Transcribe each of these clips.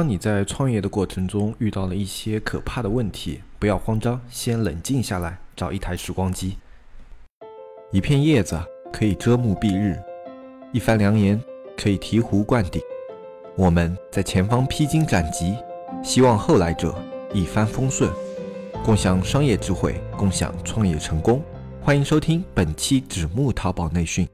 当你在创业的过程中遇到了一些可怕的问题，不要慌张，先冷静下来，找一台时光机。一片叶子可以遮目蔽日，一番良言可以醍醐灌顶。我们在前方披荆斩棘，希望后来者一帆风顺，共享商业智慧，共享创业成功。欢迎收听本期纸木淘宝内训。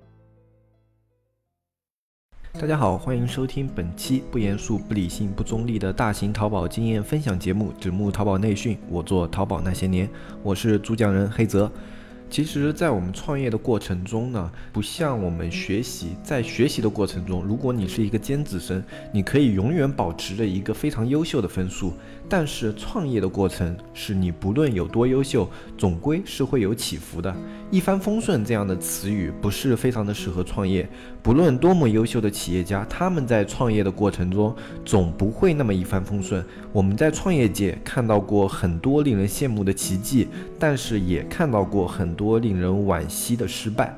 大家好，欢迎收听本期不严肃、不理性、不中立的大型淘宝经验分享节目《指木淘宝内训》。我做淘宝那些年，我是主讲人黑泽。其实，在我们创业的过程中呢，不像我们学习，在学习的过程中，如果你是一个尖子生，你可以永远保持着一个非常优秀的分数。但是，创业的过程是你不论有多优秀，总归是会有起伏的。一帆风顺这样的词语不是非常的适合创业。不论多么优秀的企业家，他们在创业的过程中总不会那么一帆风顺。我们在创业界看到过很多令人羡慕的奇迹，但是也看到过很。多令人惋惜的失败。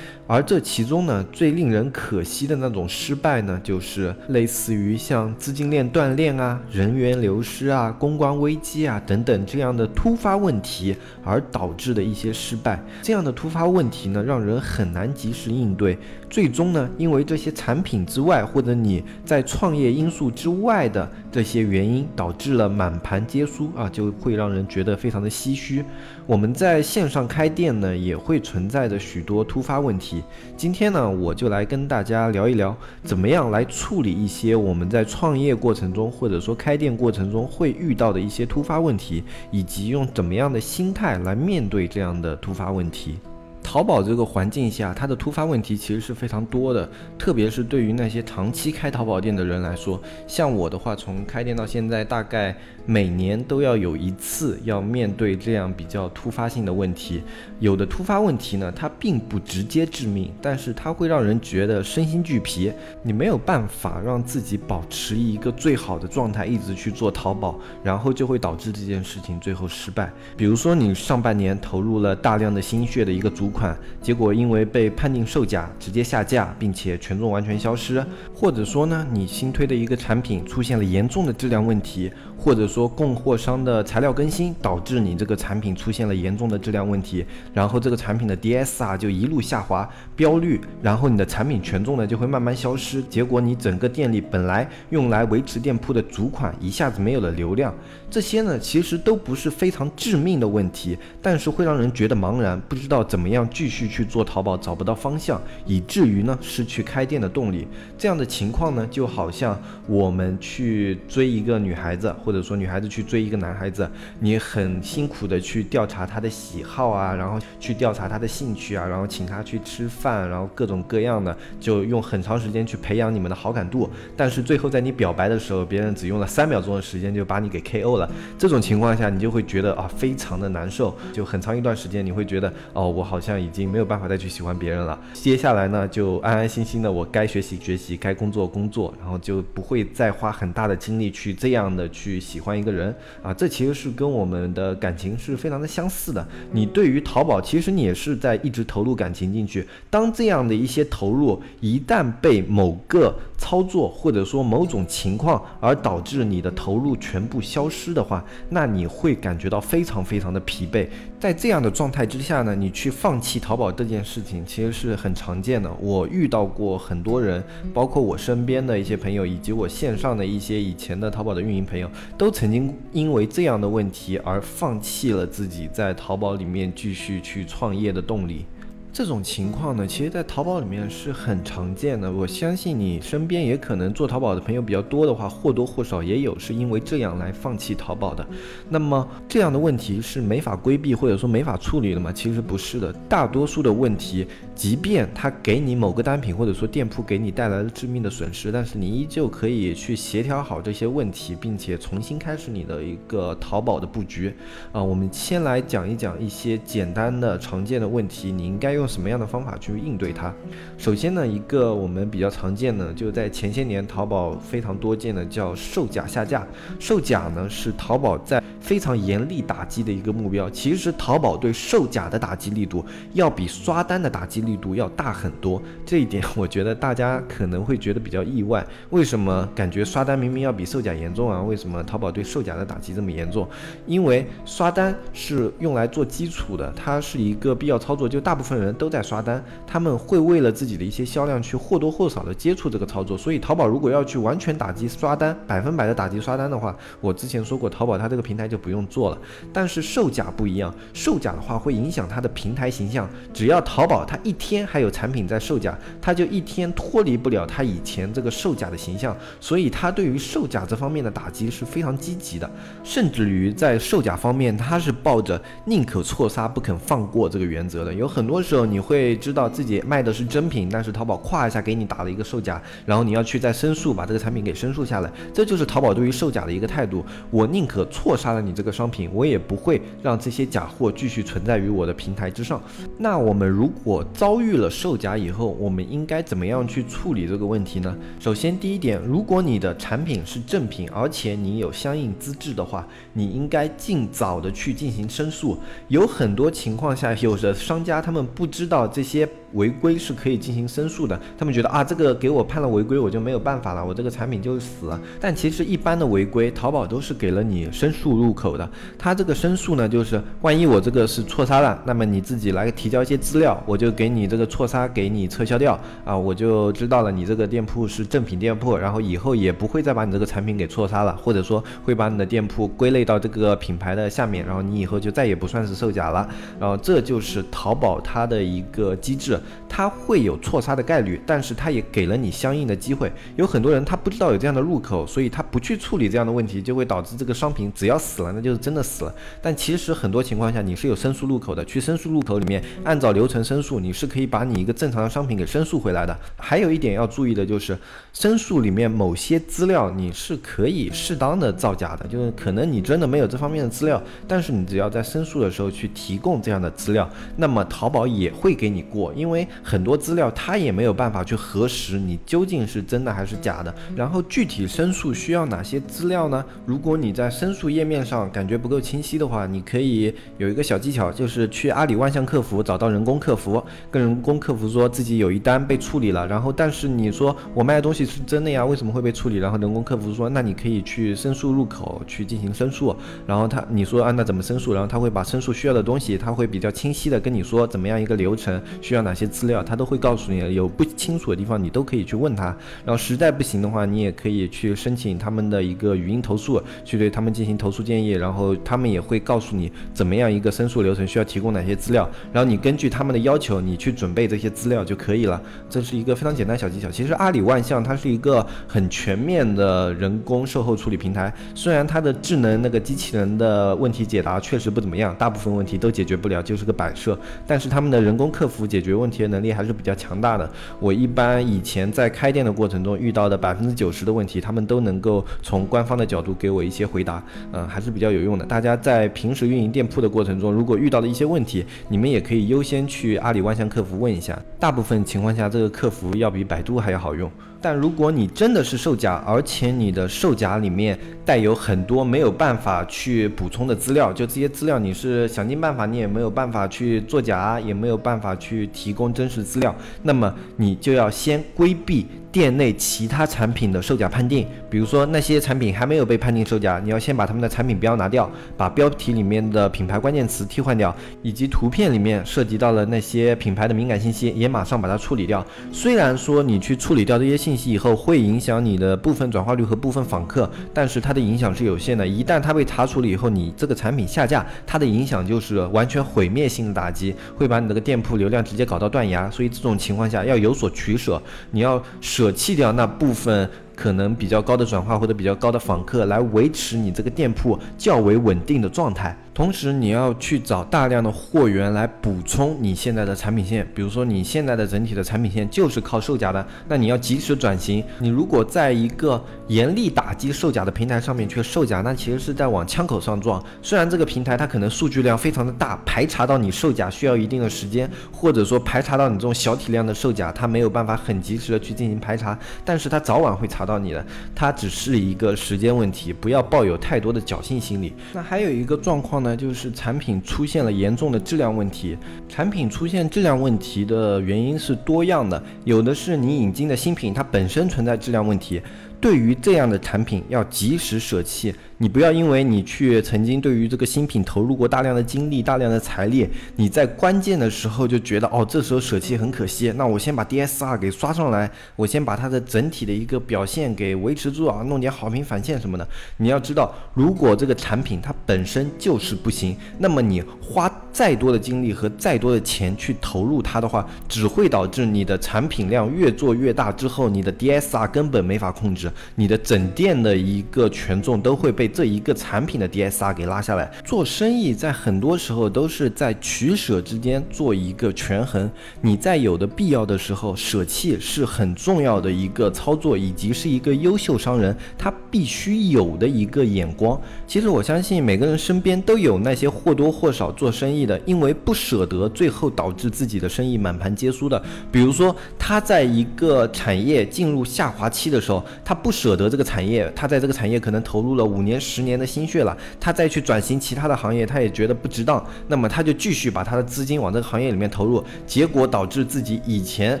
而这其中呢，最令人可惜的那种失败呢，就是类似于像资金链断裂啊、人员流失啊、公关危机啊等等这样的突发问题而导致的一些失败。这样的突发问题呢，让人很难及时应对。最终呢，因为这些产品之外，或者你在创业因素之外的这些原因，导致了满盘皆输啊，就会让人觉得非常的唏嘘。我们在线上开店呢，也会存在着许多突发问题。今天呢，我就来跟大家聊一聊，怎么样来处理一些我们在创业过程中或者说开店过程中会遇到的一些突发问题，以及用怎么样的心态来面对这样的突发问题。淘宝这个环境下，它的突发问题其实是非常多的，特别是对于那些长期开淘宝店的人来说，像我的话，从开店到现在，大概每年都要有一次要面对这样比较突发性的问题。有的突发问题呢，它并不直接致命，但是它会让人觉得身心俱疲，你没有办法让自己保持一个最好的状态，一直去做淘宝，然后就会导致这件事情最后失败。比如说，你上半年投入了大量的心血的一个主款。结果因为被判定售假，直接下架，并且权重完全消失，或者说呢，你新推的一个产品出现了严重的质量问题。或者说供货商的材料更新导致你这个产品出现了严重的质量问题，然后这个产品的 DSR 就一路下滑，标率，然后你的产品权重呢就会慢慢消失，结果你整个店里本来用来维持店铺的主款一下子没有了流量，这些呢其实都不是非常致命的问题，但是会让人觉得茫然，不知道怎么样继续去做淘宝，找不到方向，以至于呢失去开店的动力。这样的情况呢就好像我们去追一个女孩子。或者说女孩子去追一个男孩子，你很辛苦的去调查他的喜好啊，然后去调查他的兴趣啊，然后请他去吃饭，然后各种各样的，就用很长时间去培养你们的好感度。但是最后在你表白的时候，别人只用了三秒钟的时间就把你给 KO 了。这种情况下，你就会觉得啊，非常的难受。就很长一段时间，你会觉得哦，我好像已经没有办法再去喜欢别人了。接下来呢，就安安心心的，我该学习学习，该工作工作，然后就不会再花很大的精力去这样的去。喜欢一个人啊，这其实是跟我们的感情是非常的相似的。你对于淘宝，其实你也是在一直投入感情进去。当这样的一些投入一旦被某个操作或者说某种情况而导致你的投入全部消失的话，那你会感觉到非常非常的疲惫。在这样的状态之下呢，你去放弃淘宝这件事情其实是很常见的。我遇到过很多人，包括我身边的一些朋友，以及我线上的一些以前的淘宝的运营朋友。都曾经因为这样的问题而放弃了自己在淘宝里面继续去创业的动力。这种情况呢，其实，在淘宝里面是很常见的。我相信你身边也可能做淘宝的朋友比较多的话，或多或少也有是因为这样来放弃淘宝的。那么，这样的问题是没法规避或者说没法处理的吗？其实不是的。大多数的问题，即便他给你某个单品或者说店铺给你带来了致命的损失，但是你依旧可以去协调好这些问题，并且重新开始你的一个淘宝的布局。啊，我们先来讲一讲一些简单的常见的问题，你应该。用什么样的方法去应对它？首先呢，一个我们比较常见的，就在前些年淘宝非常多见的叫售假下架。售假呢是淘宝在非常严厉打击的一个目标。其实淘宝对售假的打击力度要比刷单的打击力力度要大很多。这一点 我觉得大家可能会觉得比较意外。为什么感觉刷单明明要比售假严重啊？为什么淘宝对售假的打击这么严重？因为刷单是用来做基础的，它是一个必要操作，就大部分人都在刷单，他们会为了自己的一些销量去或多或少的接触这个操作。所以淘宝如果要去完全打击刷单，百分百的打击刷单的话，我之前说过，淘宝它这个平台就不用做了。但是售假不一样，售假的话会影响它的平台形象。只要淘宝它一天还有产品在售假，他就一天脱离不了他以前这个售假的形象。所以他对于售假这方面的打击是非常积极的，甚至于在售假方面，他是抱着宁可错杀不肯放过这个原则的。有很多时候你会知道自己卖的是真品，但是淘宝咵一下给你打了一个售假，然后你要去再申诉，把这个产品给申诉下来。这就是淘宝对于售假的一个态度。我宁可错杀了你这个商品，我也不会让这些假货继续存在于我的平台之上。那我们如果遭遭遇了售假以后，我们应该怎么样去处理这个问题呢？首先，第一点，如果你的产品是正品，而且你有相应资质的话，你应该尽早的去进行申诉。有很多情况下，有的商家他们不知道这些。违规是可以进行申诉的，他们觉得啊，这个给我判了违规，我就没有办法了，我这个产品就死了。但其实一般的违规，淘宝都是给了你申诉入口的。它这个申诉呢，就是万一我这个是错杀了，那么你自己来提交一些资料，我就给你这个错杀给你撤销掉啊，我就知道了你这个店铺是正品店铺，然后以后也不会再把你这个产品给错杀了，或者说会把你的店铺归类到这个品牌的下面，然后你以后就再也不算是售假了。然后这就是淘宝它的一个机制。它会有错杀的概率，但是它也给了你相应的机会。有很多人他不知道有这样的入口，所以他不去处理这样的问题，就会导致这个商品只要死了，那就是真的死了。但其实很多情况下你是有申诉入口的，去申诉入口里面按照流程申诉，你是可以把你一个正常的商品给申诉回来的。还有一点要注意的就是，申诉里面某些资料你是可以适当的造假的，就是可能你真的没有这方面的资料，但是你只要在申诉的时候去提供这样的资料，那么淘宝也会给你过，因为。很多资料他也没有办法去核实你究竟是真的还是假的。然后具体申诉需要哪些资料呢？如果你在申诉页面上感觉不够清晰的话，你可以有一个小技巧，就是去阿里万象客服找到人工客服，跟人工客服说自己有一单被处理了。然后但是你说我卖的东西是真的呀，为什么会被处理？然后人工客服说那你可以去申诉入口去进行申诉。然后他你说啊那怎么申诉？然后他会把申诉需要的东西，他会比较清晰的跟你说怎么样一个流程，需要哪些些资料。他都会告诉你，有不清楚的地方，你都可以去问他。然后实在不行的话，你也可以去申请他们的一个语音投诉，去对他们进行投诉建议。然后他们也会告诉你怎么样一个申诉流程，需要提供哪些资料。然后你根据他们的要求，你去准备这些资料就可以了。这是一个非常简单小技巧。其实阿里万象它是一个很全面的人工售后处理平台，虽然它的智能那个机器人的问题解答确实不怎么样，大部分问题都解决不了，就是个摆设。但是他们的人工客服解决问题的能力。还是比较强大的。我一般以前在开店的过程中遇到的百分之九十的问题，他们都能够从官方的角度给我一些回答，嗯，还是比较有用的。大家在平时运营店铺的过程中，如果遇到了一些问题，你们也可以优先去阿里万象客服问一下。大部分情况下，这个客服要比百度还要好用。但如果你真的是售假，而且你的售假里面带有很多没有办法去补充的资料，就这些资料你是想尽办法你也没有办法去作假，也没有办法去提供真实资料，那么你就要先规避。店内其他产品的售假判定，比如说那些产品还没有被判定售假，你要先把他们的产品标拿掉，把标题里面的品牌关键词替换掉，以及图片里面涉及到了那些品牌的敏感信息，也马上把它处理掉。虽然说你去处理掉这些信息以后，会影响你的部分转化率和部分访客，但是它的影响是有限的。一旦它被查处了以后，你这个产品下架，它的影响就是完全毁灭性的打击，会把你这个店铺流量直接搞到断崖。所以这种情况下要有所取舍，你要。舍弃掉那部分。可能比较高的转化或者比较高的访客，来维持你这个店铺较为稳定的状态。同时，你要去找大量的货源来补充你现在的产品线。比如说，你现在的整体的产品线就是靠售假的，那你要及时转型。你如果在一个严厉打击售假的平台上面去售假，那其实是在往枪口上撞。虽然这个平台它可能数据量非常的大，排查到你售假需要一定的时间，或者说排查到你这种小体量的售假，它没有办法很及时的去进行排查，但是它早晚会查到 到你了，它只是一个时间问题，不要抱有太多的侥幸心理。那还有一个状况呢，就是产品出现了严重的质量问题。产品出现质量问题的原因是多样的，有的是你引进的新品它本身存在质量问题。对于这样的产品，要及时舍弃。你不要因为你去曾经对于这个新品投入过大量的精力、大量的财力，你在关键的时候就觉得哦，这时候舍弃很可惜。那我先把 DSR 给刷上来，我先把它的整体的一个表现给维持住啊，弄点好评返现什么的。你要知道，如果这个产品它本身就是不行，那么你花再多的精力和再多的钱去投入它的话，只会导致你的产品量越做越大之后，你的 DSR 根本没法控制，你的整店的一个权重都会被。这一个产品的 DSR 给拉下来，做生意在很多时候都是在取舍之间做一个权衡。你在有的必要的时候舍弃是很重要的一个操作，以及是一个优秀商人他必须有的一个眼光。其实我相信每个人身边都有那些或多或少做生意的，因为不舍得，最后导致自己的生意满盘皆输的。比如说他在一个产业进入下滑期的时候，他不舍得这个产业，他在这个产业可能投入了五年。十年的心血了，他再去转型其他的行业，他也觉得不值当，那么他就继续把他的资金往这个行业里面投入，结果导致自己以前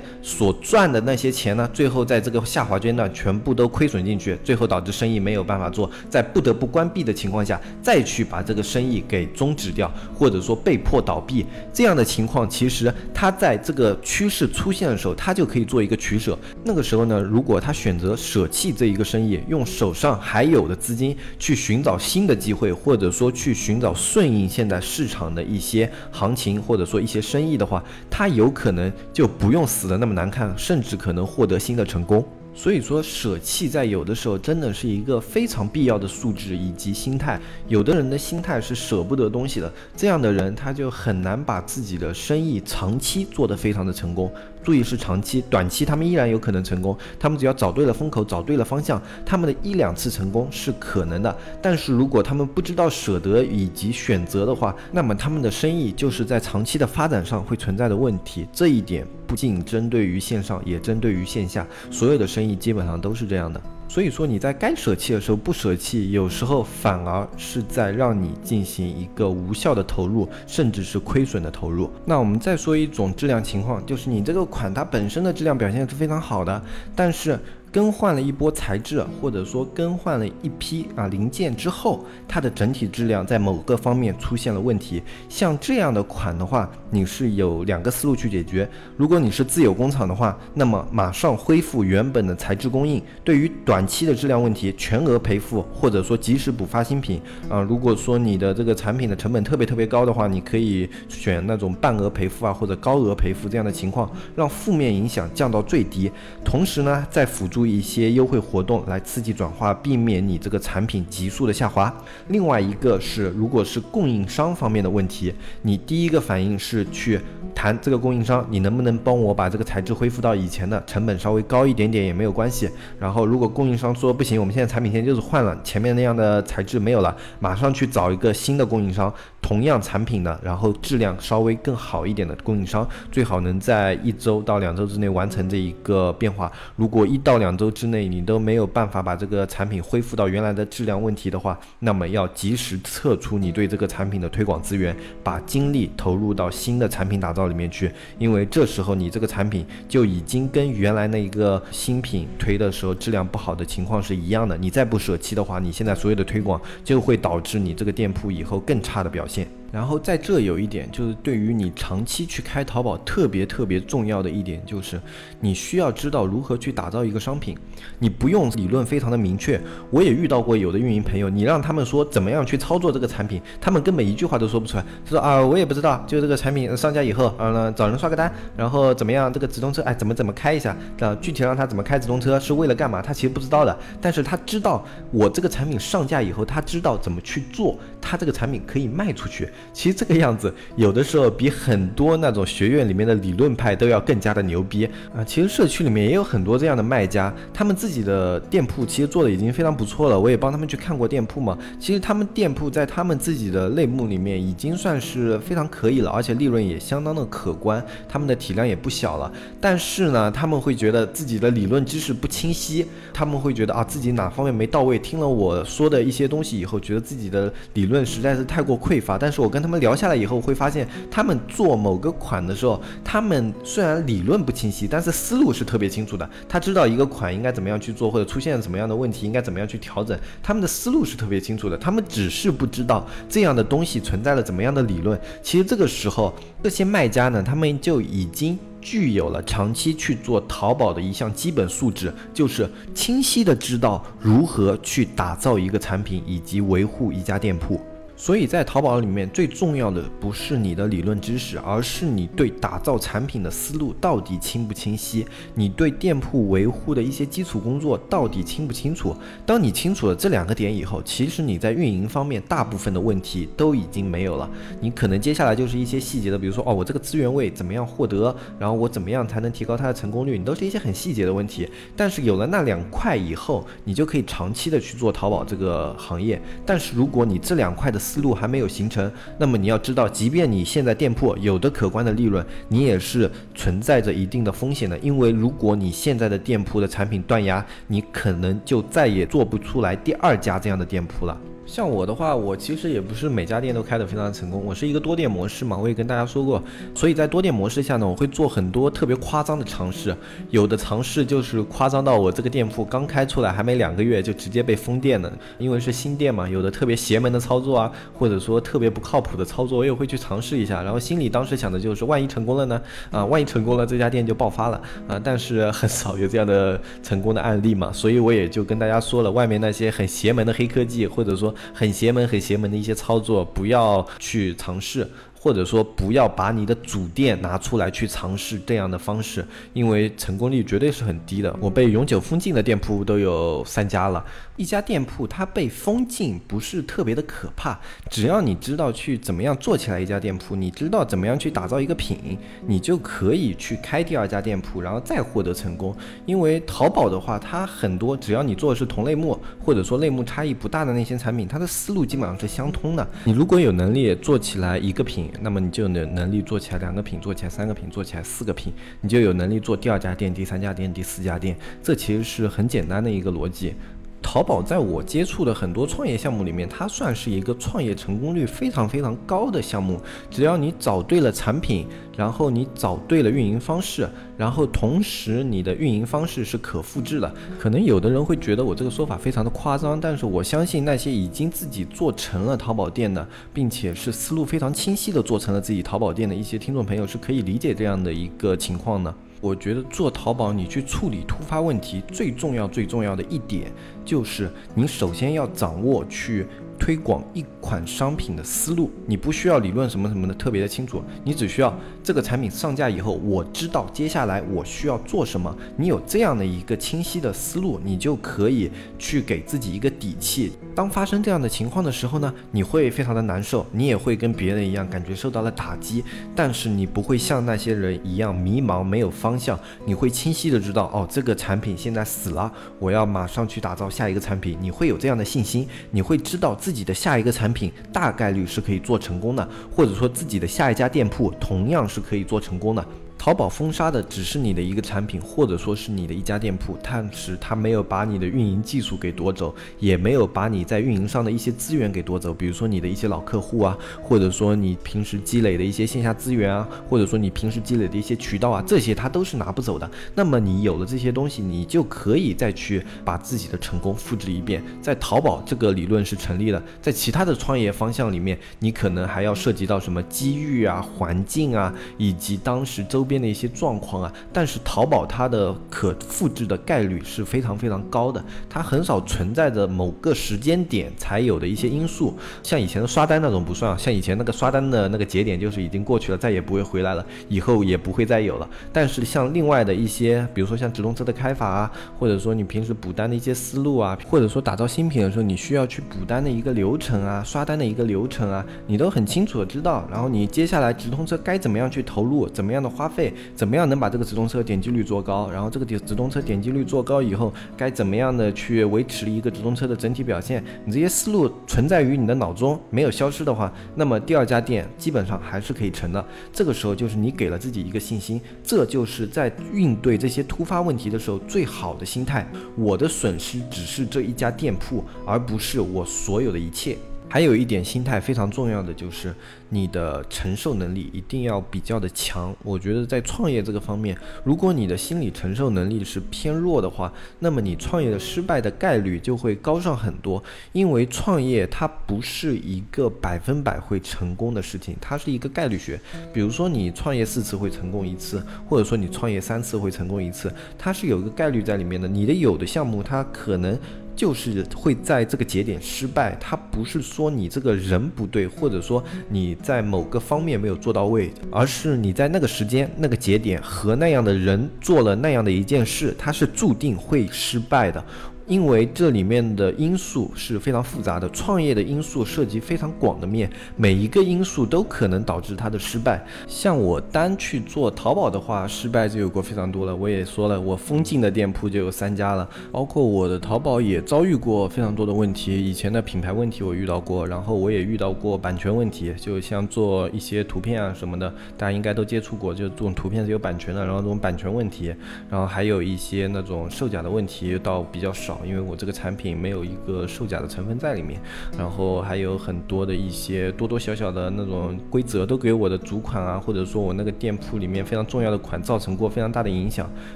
所赚的那些钱呢，最后在这个下滑阶段全部都亏损进去，最后导致生意没有办法做，在不得不关闭的情况下，再去把这个生意给终止掉，或者说被迫倒闭，这样的情况，其实他在这个趋势出现的时候，他就可以做一个取舍。那个时候呢，如果他选择舍弃这一个生意，用手上还有的资金去。去寻找新的机会，或者说去寻找顺应现在市场的一些行情，或者说一些生意的话，他有可能就不用死的那么难看，甚至可能获得新的成功。所以说，舍弃在有的时候真的是一个非常必要的素质以及心态。有的人的心态是舍不得东西的，这样的人他就很难把自己的生意长期做得非常的成功。注意是长期，短期他们依然有可能成功。他们只要找对了风口，找对了方向，他们的一两次成功是可能的。但是如果他们不知道舍得以及选择的话，那么他们的生意就是在长期的发展上会存在的问题。这一点不仅针对于线上，也针对于线下，所有的生意基本上都是这样的。所以说你在该舍弃的时候不舍弃，有时候反而是在让你进行一个无效的投入，甚至是亏损的投入。那我们再说一种质量情况，就是你这个款它本身的质量表现是非常好的，但是。更换了一波材质，或者说更换了一批啊零件之后，它的整体质量在某个方面出现了问题。像这样的款的话，你是有两个思路去解决。如果你是自有工厂的话，那么马上恢复原本的材质供应。对于短期的质量问题，全额赔付，或者说及时补发新品啊。如果说你的这个产品的成本特别特别高的话，你可以选那种半额赔付啊，或者高额赔付这样的情况，让负面影响降到最低。同时呢，在辅助。一些优惠活动来刺激转化，避免你这个产品急速的下滑。另外一个是，如果是供应商方面的问题，你第一个反应是去谈这个供应商，你能不能帮我把这个材质恢复到以前的成本稍微高一点点也没有关系。然后如果供应商说不行，我们现在产品线就是换了，前面那样的材质没有了，马上去找一个新的供应商，同样产品的，然后质量稍微更好一点的供应商，最好能在一周到两周之内完成这一个变化。如果一到两两周之内你都没有办法把这个产品恢复到原来的质量问题的话，那么要及时撤出你对这个产品的推广资源，把精力投入到新的产品打造里面去，因为这时候你这个产品就已经跟原来那一个新品推的时候质量不好的情况是一样的。你再不舍弃的话，你现在所有的推广就会导致你这个店铺以后更差的表现。sí 然后在这有一点，就是对于你长期去开淘宝特别特别重要的一点，就是你需要知道如何去打造一个商品。你不用理论非常的明确，我也遇到过有的运营朋友，你让他们说怎么样去操作这个产品，他们根本一句话都说不出来。他说啊，我也不知道，就这个产品上架以后，啊，找人刷个单，然后怎么样，这个直通车，哎，怎么怎么开一下，啊，具体让他怎么开直通车是为了干嘛，他其实不知道的。但是他知道我这个产品上架以后，他知道怎么去做，他这个产品可以卖出去。其实这个样子，有的时候比很多那种学院里面的理论派都要更加的牛逼啊！其实社区里面也有很多这样的卖家，他们自己的店铺其实做的已经非常不错了。我也帮他们去看过店铺嘛，其实他们店铺在他们自己的类目里面已经算是非常可以了，而且利润也相当的可观，他们的体量也不小了。但是呢，他们会觉得自己的理论知识不清晰，他们会觉得啊自己哪方面没到位，听了我说的一些东西以后，觉得自己的理论实在是太过匮乏。但是我跟他们聊下来以后，会发现他们做某个款的时候，他们虽然理论不清晰，但是思路是特别清楚的。他知道一个款应该怎么样去做，或者出现了什么样的问题，应该怎么样去调整。他们的思路是特别清楚的，他们只是不知道这样的东西存在了怎么样的理论。其实这个时候，这些卖家呢，他们就已经具有了长期去做淘宝的一项基本素质，就是清晰的知道如何去打造一个产品以及维护一家店铺。所以在淘宝里面最重要的不是你的理论知识，而是你对打造产品的思路到底清不清晰，你对店铺维护的一些基础工作到底清不清楚。当你清楚了这两个点以后，其实你在运营方面大部分的问题都已经没有了。你可能接下来就是一些细节的，比如说哦，我这个资源位怎么样获得，然后我怎么样才能提高它的成功率，你都是一些很细节的问题。但是有了那两块以后，你就可以长期的去做淘宝这个行业。但是如果你这两块的思路还没有形成，那么你要知道，即便你现在店铺有的可观的利润，你也是存在着一定的风险的。因为如果你现在的店铺的产品断崖，你可能就再也做不出来第二家这样的店铺了。像我的话，我其实也不是每家店都开得非常成功。我是一个多店模式嘛，我也跟大家说过。所以在多店模式下呢，我会做很多特别夸张的尝试。有的尝试就是夸张到我这个店铺刚开出来还没两个月就直接被封店了，因为是新店嘛。有的特别邪门的操作啊，或者说特别不靠谱的操作，我也会去尝试一下。然后心里当时想的就是，万一成功了呢？啊，万一成功了，这家店就爆发了啊。但是很少有这样的成功的案例嘛，所以我也就跟大家说了，外面那些很邪门的黑科技，或者说。很邪门、很邪门的一些操作，不要去尝试。或者说不要把你的主店拿出来去尝试这样的方式，因为成功率绝对是很低的。我被永久封禁的店铺都有三家了。一家店铺它被封禁不是特别的可怕，只要你知道去怎么样做起来一家店铺，你知道怎么样去打造一个品，你就可以去开第二家店铺，然后再获得成功。因为淘宝的话，它很多只要你做的是同类目，或者说类目差异不大的那些产品，它的思路基本上是相通的。你如果有能力做起来一个品，那么你就有能力做起来两个品，做起来三个品，做起来四个品，你就有能力做第二家店、第三家店、第四家店。这其实是很简单的一个逻辑。淘宝在我接触的很多创业项目里面，它算是一个创业成功率非常非常高的项目。只要你找对了产品，然后你找对了运营方式，然后同时你的运营方式是可复制的。可能有的人会觉得我这个说法非常的夸张，但是我相信那些已经自己做成了淘宝店的，并且是思路非常清晰的做成了自己淘宝店的一些听众朋友是可以理解这样的一个情况的。我觉得做淘宝，你去处理突发问题，最重要最重要的一点，就是你首先要掌握去推广一款商品的思路。你不需要理论什么什么的特别的清楚，你只需要这个产品上架以后，我知道接下来我需要做什么。你有这样的一个清晰的思路，你就可以去给自己一个底气。当发生这样的情况的时候呢，你会非常的难受，你也会跟别人一样感觉受到了打击，但是你不会像那些人一样迷茫没有方向，你会清晰的知道哦，这个产品现在死了，我要马上去打造下一个产品。你会有这样的信心，你会知道自自己的下一个产品大概率是可以做成功的，或者说自己的下一家店铺同样是可以做成功的。淘宝封杀的只是你的一个产品，或者说是你的一家店铺，但是它没有把你的运营技术给夺走，也没有把你在运营上的一些资源给夺走，比如说你的一些老客户啊，或者说你平时积累的一些线下资源啊，或者说你平时积累的一些渠道啊，这些它都是拿不走的。那么你有了这些东西，你就可以再去把自己的成功复制一遍。在淘宝这个理论是成立的，在其他的创业方向里面，你可能还要涉及到什么机遇啊、环境啊，以及当时周。边的一些状况啊，但是淘宝它的可复制的概率是非常非常高的，它很少存在着某个时间点才有的一些因素，像以前的刷单那种不算，像以前那个刷单的那个节点就是已经过去了，再也不会回来了，以后也不会再有了。但是像另外的一些，比如说像直通车的开法啊，或者说你平时补单的一些思路啊，或者说打造新品的时候你需要去补单的一个流程啊，刷单的一个流程啊，你都很清楚的知道，然后你接下来直通车该怎么样去投入，怎么样的花费。怎么样能把这个直通车点击率做高？然后这个点直通车点击率做高以后，该怎么样的去维持一个直通车的整体表现？你这些思路存在于你的脑中，没有消失的话，那么第二家店基本上还是可以成的。这个时候就是你给了自己一个信心，这就是在应对这些突发问题的时候最好的心态。我的损失只是这一家店铺，而不是我所有的一切。还有一点心态非常重要的就是。你的承受能力一定要比较的强。我觉得在创业这个方面，如果你的心理承受能力是偏弱的话，那么你创业的失败的概率就会高上很多。因为创业它不是一个百分百会成功的事情，它是一个概率学。比如说你创业四次会成功一次，或者说你创业三次会成功一次，它是有一个概率在里面的。你的有的项目它可能就是会在这个节点失败，它不是说你这个人不对，或者说你。在某个方面没有做到位，而是你在那个时间、那个节点和那样的人做了那样的一件事，他是注定会失败的。因为这里面的因素是非常复杂的，创业的因素涉及非常广的面，每一个因素都可能导致它的失败。像我单去做淘宝的话，失败就有过非常多了。我也说了，我封禁的店铺就有三家了，包括我的淘宝也遭遇过非常多的问题。以前的品牌问题我遇到过，然后我也遇到过版权问题，就像做一些图片啊什么的，大家应该都接触过，就这种图片是有版权的，然后这种版权问题，然后还有一些那种售假的问题倒比较少。因为我这个产品没有一个售假的成分在里面，然后还有很多的一些多多小小的那种规则都给我的主款啊，或者说我那个店铺里面非常重要的款造成过非常大的影响，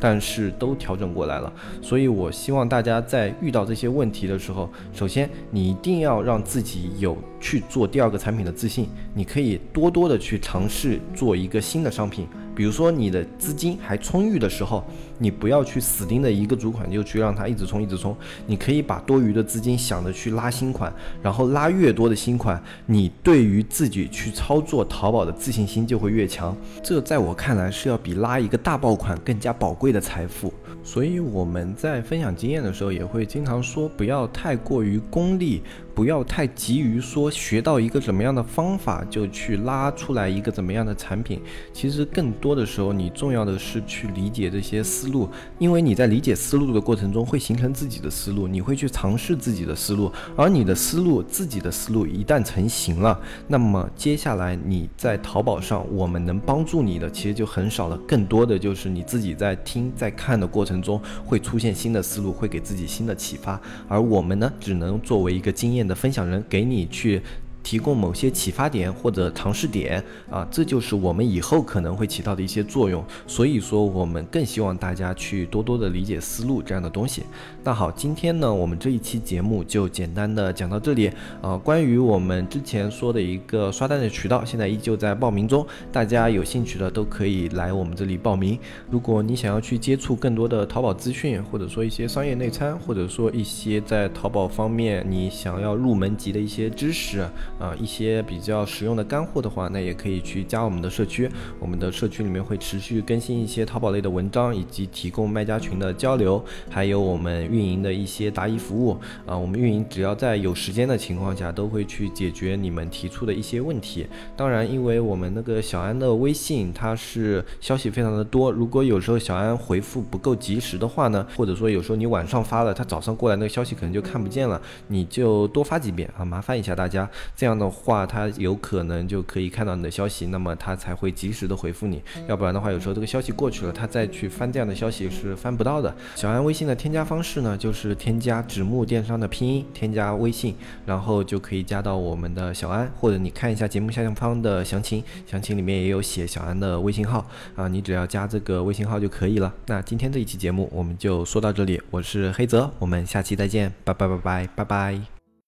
但是都调整过来了。所以我希望大家在遇到这些问题的时候，首先你一定要让自己有去做第二个产品的自信，你可以多多的去尝试做一个新的商品。比如说你的资金还充裕的时候，你不要去死盯着一个主款就去让它一直冲一直冲，你可以把多余的资金想着去拉新款，然后拉越多的新款，你对于自己去操作淘宝的自信心就会越强。这在我看来是要比拉一个大爆款更加宝贵的财富。所以我们在分享经验的时候也会经常说，不要太过于功利。不要太急于说学到一个怎么样的方法就去拉出来一个怎么样的产品。其实更多的时候，你重要的是去理解这些思思路，因为你在理解思路的过程中会形成自己的思路，你会去尝试自己的思路，而你的思路、自己的思路一旦成型了，那么接下来你在淘宝上，我们能帮助你的其实就很少了，更多的就是你自己在听、在看的过程中会出现新的思路，会给自己新的启发，而我们呢，只能作为一个经验。的分享人给你去。提供某些启发点或者尝试点啊，这就是我们以后可能会起到的一些作用。所以说，我们更希望大家去多多的理解思路这样的东西。那好，今天呢，我们这一期节目就简单的讲到这里啊。关于我们之前说的一个刷单的渠道，现在依旧在报名中，大家有兴趣的都可以来我们这里报名。如果你想要去接触更多的淘宝资讯，或者说一些商业内参，或者说一些在淘宝方面你想要入门级的一些知识。啊，一些比较实用的干货的话，那也可以去加我们的社区。我们的社区里面会持续更新一些淘宝类的文章，以及提供卖家群的交流，还有我们运营的一些答疑服务。啊，我们运营只要在有时间的情况下，都会去解决你们提出的一些问题。当然，因为我们那个小安的微信，它是消息非常的多，如果有时候小安回复不够及时的话呢，或者说有时候你晚上发了，他早上过来那个消息可能就看不见了，你就多发几遍啊，麻烦一下大家。这样的话他有可能就可以看到你的消息，那么他才会及时的回复你。要不然的话，有时候这个消息过去了，他再去翻这样的消息是翻不到的。小安微信的添加方式呢，就是添加纸木电商的拼音，添加微信，然后就可以加到我们的小安，或者你看一下节目下方的详情，详情里面也有写小安的微信号啊，你只要加这个微信号就可以了。那今天这一期节目我们就说到这里，我是黑泽，我们下期再见，拜拜拜拜拜拜。